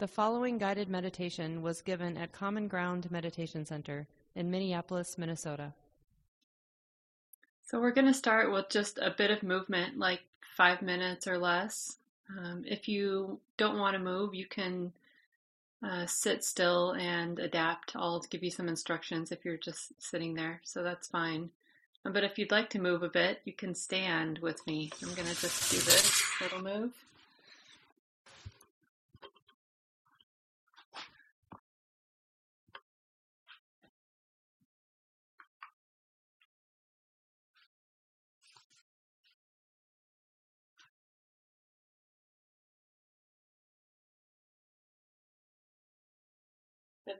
The following guided meditation was given at Common Ground Meditation Center in Minneapolis, Minnesota. So, we're going to start with just a bit of movement, like five minutes or less. Um, if you don't want to move, you can uh, sit still and adapt. I'll give you some instructions if you're just sitting there, so that's fine. But if you'd like to move a bit, you can stand with me. I'm going to just do this little move.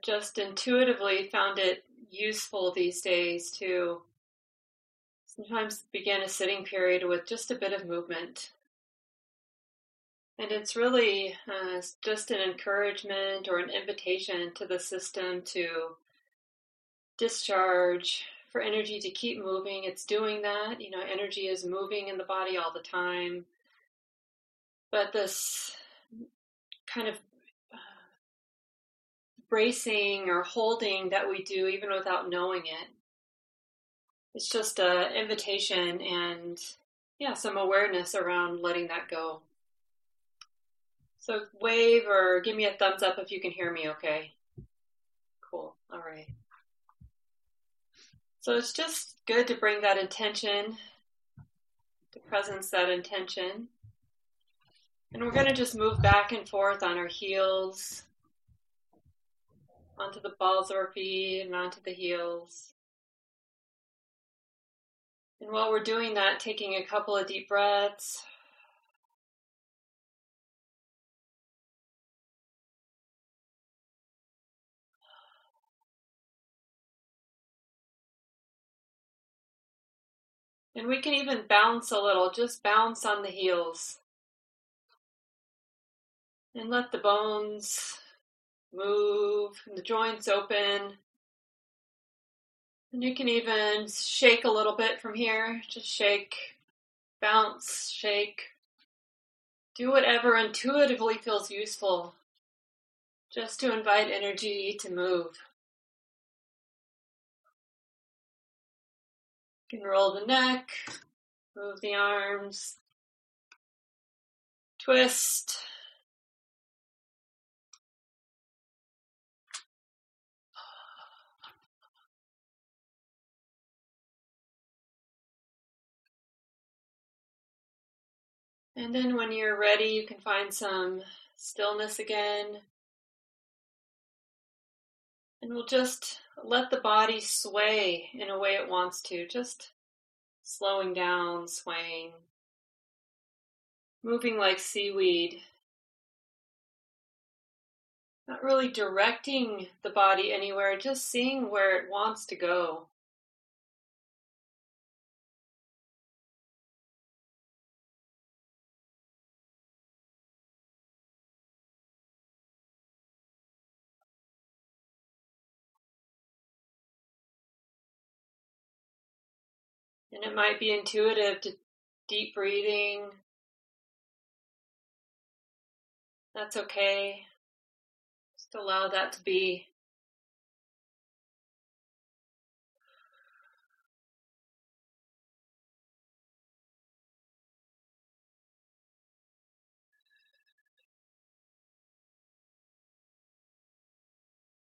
Just intuitively found it useful these days to sometimes begin a sitting period with just a bit of movement. And it's really uh, just an encouragement or an invitation to the system to discharge, for energy to keep moving. It's doing that. You know, energy is moving in the body all the time. But this kind of bracing or holding that we do even without knowing it. It's just an invitation and yeah, some awareness around letting that go. So wave or give me a thumbs up if you can hear me okay. Cool. All right. So it's just good to bring that intention, to presence that intention. And we're going to just move back and forth on our heels, onto the balls of our feet and onto the heels. And while we're doing that, taking a couple of deep breaths. And we can even bounce a little, just bounce on the heels. And let the bones move, the joints open. And you can even shake a little bit from here. Just shake, bounce, shake. Do whatever intuitively feels useful, just to invite energy to move. You can roll the neck, move the arms, twist. And then when you're ready, you can find some stillness again. And we'll just let the body sway in a way it wants to, just slowing down, swaying, moving like seaweed. Not really directing the body anywhere, just seeing where it wants to go. And it might be intuitive to deep breathing. That's okay. Just allow that to be.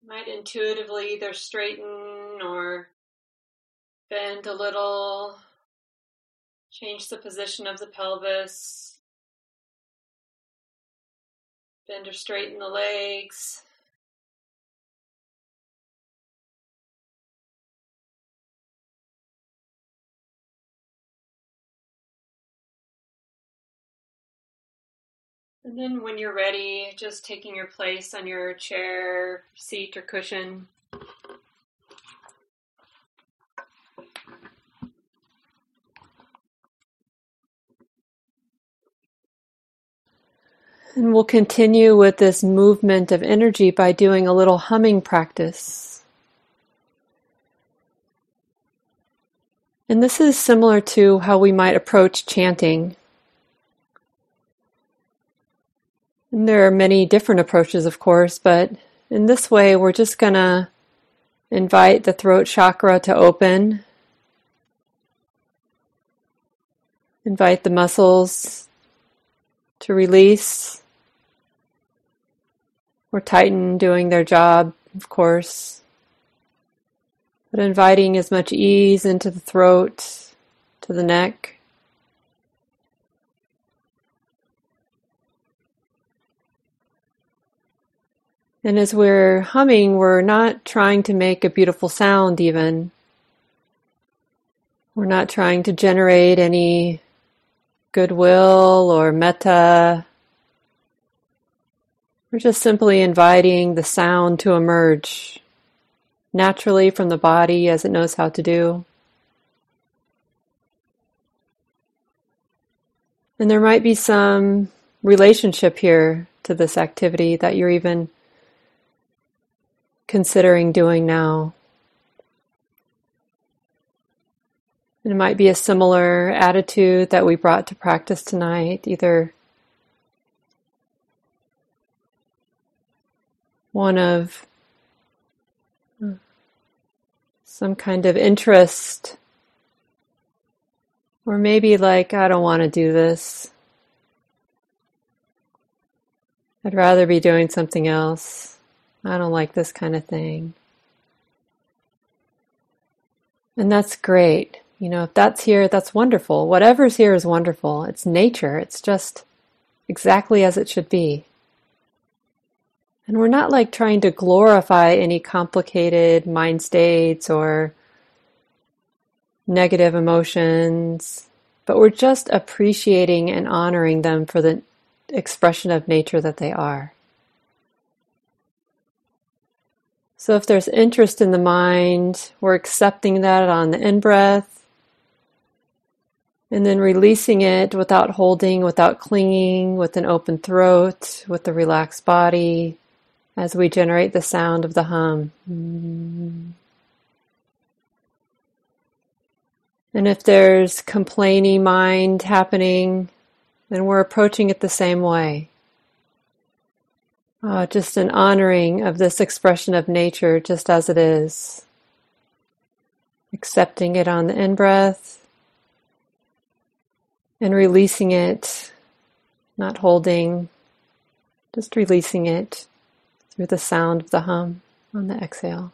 might intuitively either straighten or Bend a little. Change the position of the pelvis. Bend or straighten the legs. And then when you're ready, just taking your place on your chair, seat, or cushion. And we'll continue with this movement of energy by doing a little humming practice. And this is similar to how we might approach chanting. And there are many different approaches, of course, but in this way, we're just going to invite the throat chakra to open. Invite the muscles to release or tighten, doing their job, of course. But inviting as much ease into the throat, to the neck. And as we're humming, we're not trying to make a beautiful sound, even. We're not trying to generate any goodwill or metta. We're just simply inviting the sound to emerge naturally from the body as it knows how to do. And there might be some relationship here to this activity that you're even considering doing now. And it might be a similar attitude that we brought to practice tonight, either one of some kind of interest, or maybe like, I don't want to do this. I'd rather be doing something else. I don't like this kind of thing. And that's great. You know, if that's here, that's wonderful. Whatever's here is wonderful. It's nature. It's just exactly as it should be. And we're not like trying to glorify any complicated mind states or negative emotions, but we're just appreciating and honoring them for the expression of nature that they are. So if there's interest in the mind, we're accepting that on the in breath and then releasing it without holding, without clinging, with an open throat, with a relaxed body as we generate the sound of the hum. And if there's complaining mind happening, then we're approaching it the same way. Uh, just an honoring of this expression of nature just as it is. Accepting it on the in breath and releasing it, not holding, just releasing it through the sound of the hum on the exhale.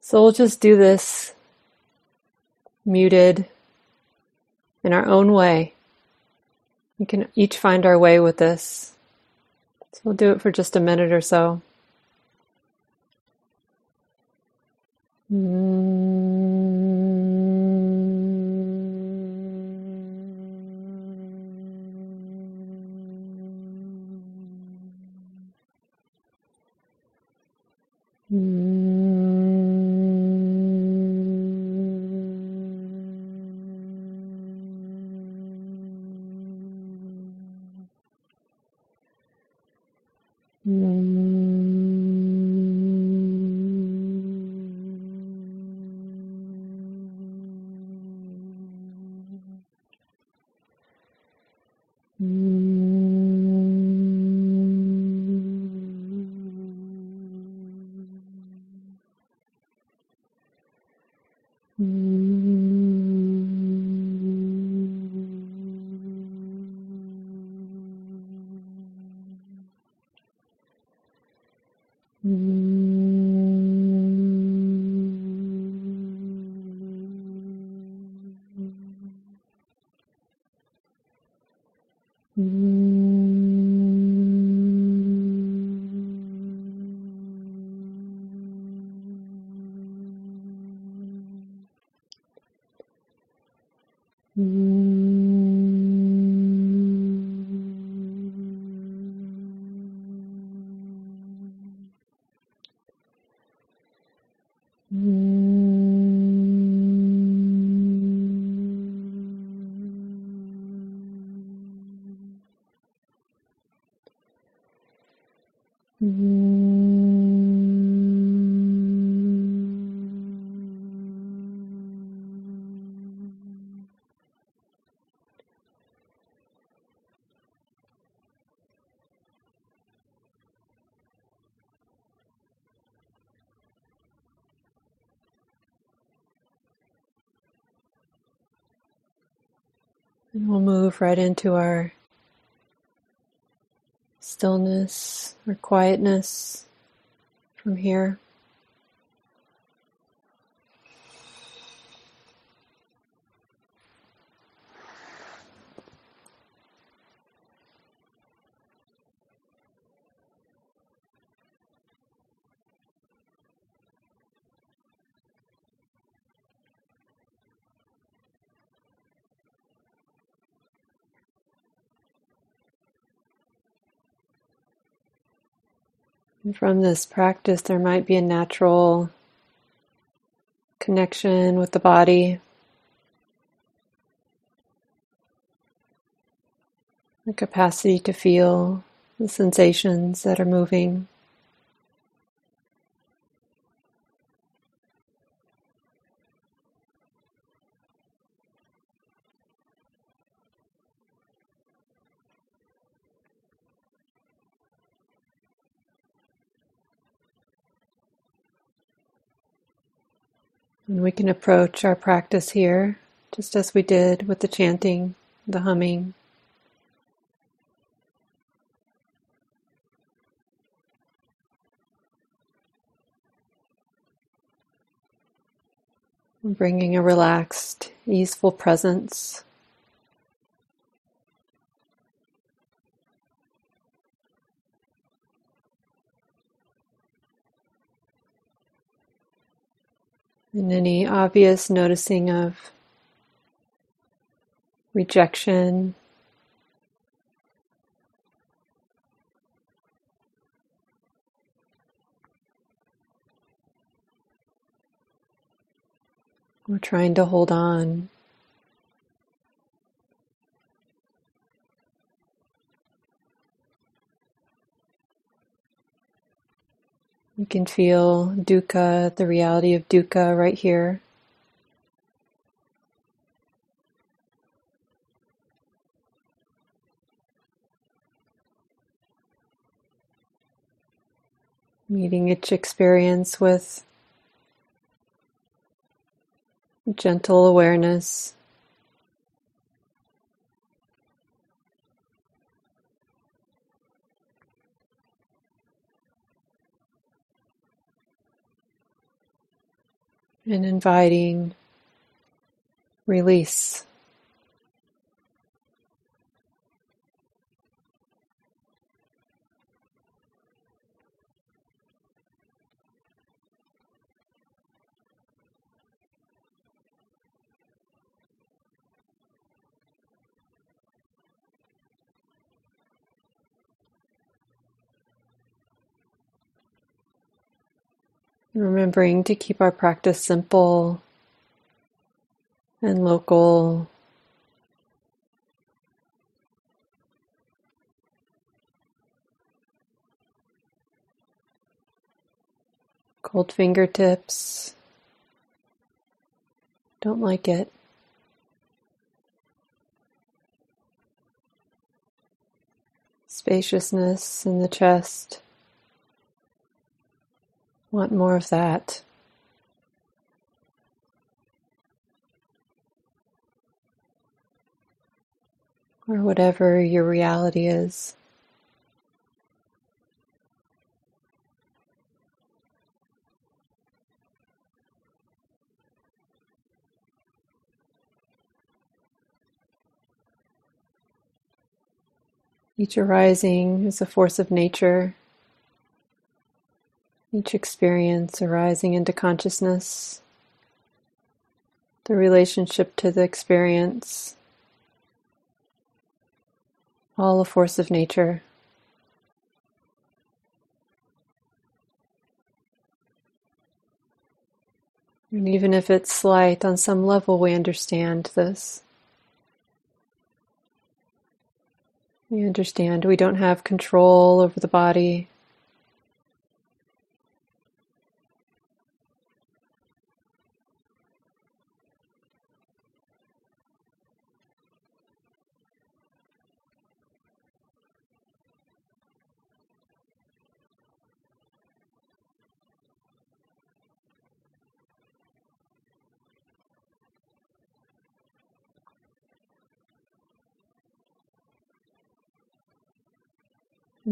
So we'll just do this muted in our own way. We can each find our way with this. So we'll do it for just a minute or so. And Mm. Move right into our stillness or quietness from here. And from this practice, there might be a natural connection with the body, the capacity to feel the sensations that are moving. And we can approach our practice here just as we did with the chanting, the humming. Bringing a relaxed, easeful presence. And any obvious noticing of rejection, We're trying to hold on. You can feel dukkha, the reality of dukkha right here. Meeting each experience with gentle awareness. And inviting release. Remembering to keep our practice simple and local. Cold fingertips. Don't like it. Spaciousness in the chest. Want more of that. Or whatever your reality is. Each arising is a force of nature. Each experience arising into consciousness, the relationship to the experience, all a force of nature. And even if it's slight, on some level we understand this. We understand we don't have control over the body.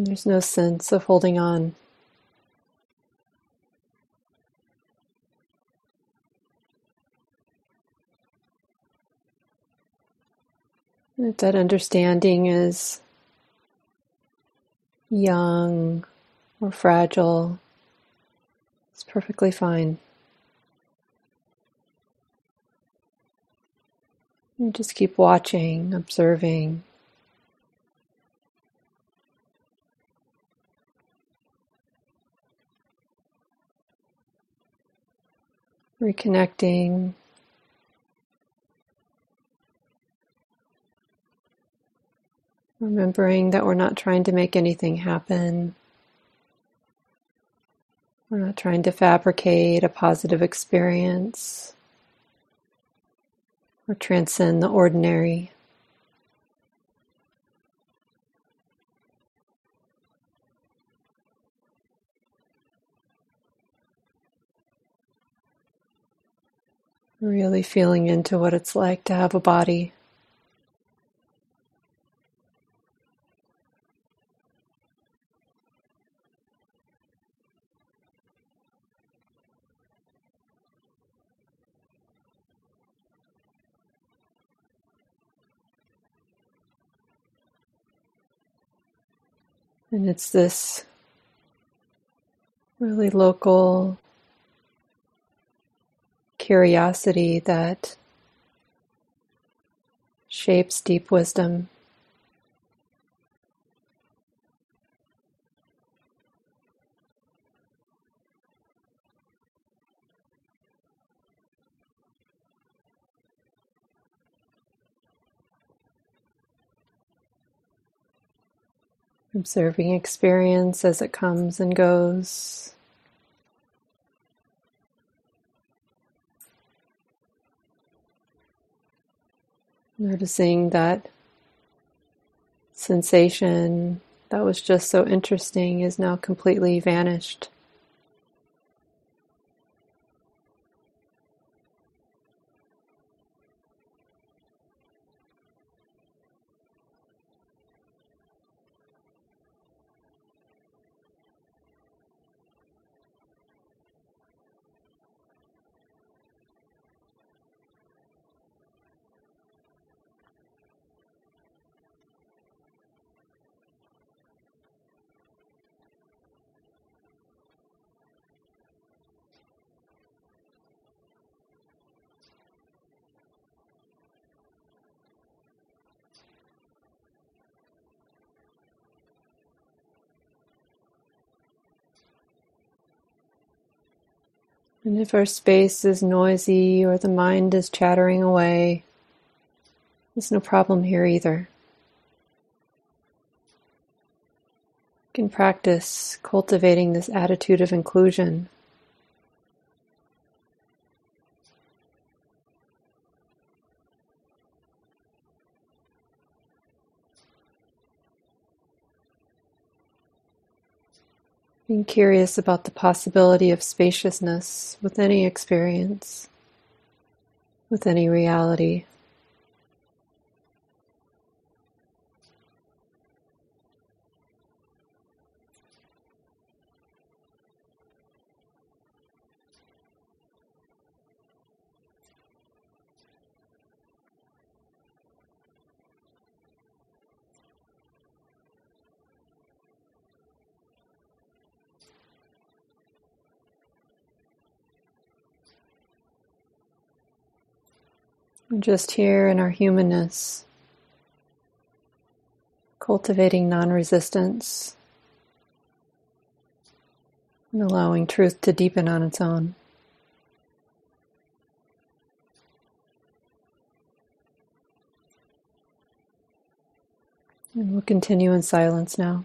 There's no sense of holding on. That understanding is young or fragile, it's perfectly fine. You just keep watching, observing. Reconnecting Remembering that we're not trying to make anything happen. We're not trying to fabricate a positive experience or transcend the ordinary. Really feeling into what it's like to have a body. And it's this really local curiosity that shapes deep wisdom. Observing experience as it comes and goes. Noticing that sensation that was just so interesting is now completely vanished. And if our space is noisy or the mind is chattering away, there's no problem here either. You can practice cultivating this attitude of inclusion. Being curious about the possibility of spaciousness with any experience, with any reality. Just here in our humanness, cultivating non resistance and allowing truth to deepen on its own. And we'll continue in silence now.